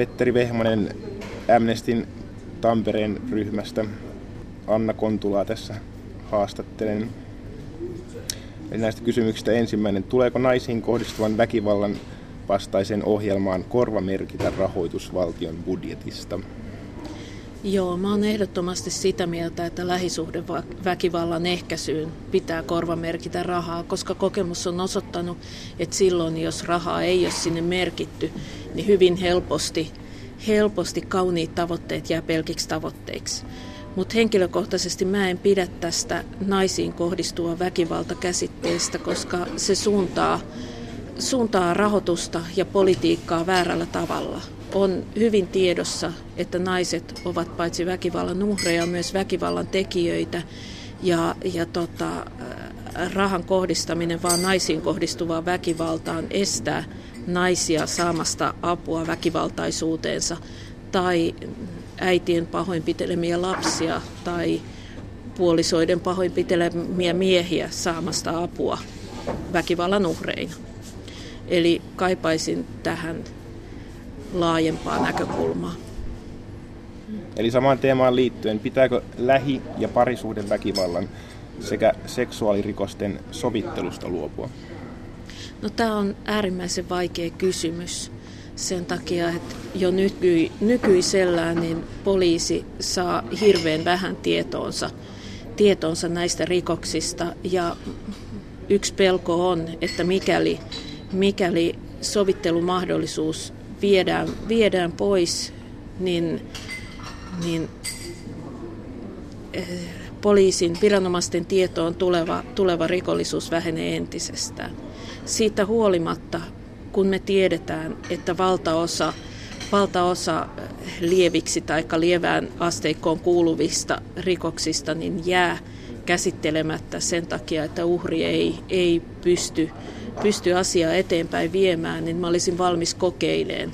Petteri Vehmonen Amnestin Tampereen ryhmästä. Anna Kontulaa tässä haastattelen. Eli näistä kysymyksistä ensimmäinen. Tuleeko naisiin kohdistuvan väkivallan vastaisen ohjelmaan korvamerkitä rahoitus valtion budjetista? Joo, mä oon ehdottomasti sitä mieltä, että lähisuhdeväkivallan ehkäisyyn pitää korvamerkitä rahaa, koska kokemus on osoittanut, että silloin jos rahaa ei ole sinne merkitty, niin hyvin helposti, helposti kauniit tavoitteet jää pelkiksi tavoitteiksi. Mutta henkilökohtaisesti mä en pidä tästä naisiin kohdistuva väkivalta käsitteestä, koska se suuntaa, suuntaa rahoitusta ja politiikkaa väärällä tavalla on hyvin tiedossa, että naiset ovat paitsi väkivallan uhreja, myös väkivallan tekijöitä. Ja, ja tota, äh, rahan kohdistaminen vaan naisiin kohdistuvaan väkivaltaan estää naisia saamasta apua väkivaltaisuuteensa tai äitien pahoinpitelemiä lapsia tai puolisoiden pahoinpitelemiä miehiä saamasta apua väkivallan uhreina. Eli kaipaisin tähän laajempaa näkökulmaa. Eli samaan teemaan liittyen, pitääkö lähi- ja parisuhden väkivallan sekä seksuaalirikosten sovittelusta luopua? No tämä on äärimmäisen vaikea kysymys sen takia, että jo nyky, nykyisellään niin poliisi saa hirveän vähän tietoonsa, tietoonsa näistä rikoksista ja yksi pelko on, että mikäli, mikäli sovittelumahdollisuus viedään, viedään pois, niin, niin eh, poliisin viranomaisten tietoon tuleva, tuleva rikollisuus vähenee entisestään. Siitä huolimatta, kun me tiedetään, että valtaosa, valtaosa lieviksi tai lievään asteikkoon kuuluvista rikoksista niin jää käsittelemättä sen takia, että uhri ei, ei pysty pysty asiaa eteenpäin viemään, niin mä olisin valmis kokeileen,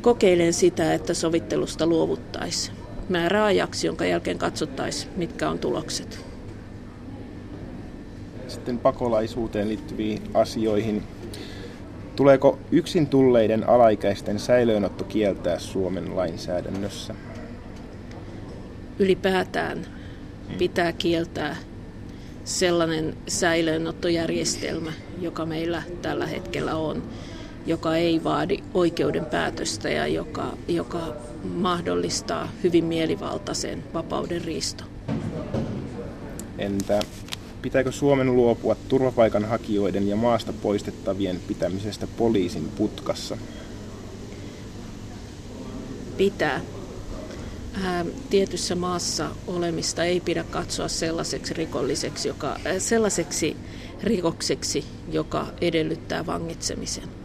kokeileen sitä, että sovittelusta luovuttaisiin määräajaksi, jonka jälkeen katsottaisiin, mitkä on tulokset. Sitten pakolaisuuteen liittyviin asioihin. Tuleeko yksin tulleiden alaikäisten säilöönotto kieltää Suomen lainsäädännössä? Ylipäätään pitää kieltää sellainen säilöönottojärjestelmä, joka meillä tällä hetkellä on, joka ei vaadi oikeuden päätöstä ja joka, joka mahdollistaa hyvin mielivaltaisen vapauden riisto. Entä pitääkö Suomen luopua turvapaikanhakijoiden ja maasta poistettavien pitämisestä poliisin putkassa? Pitää. Tietyssä maassa olemista ei pidä katsoa sellaiseksi rikolliseksi, joka, sellaiseksi rikokseksi, joka edellyttää vangitsemisen.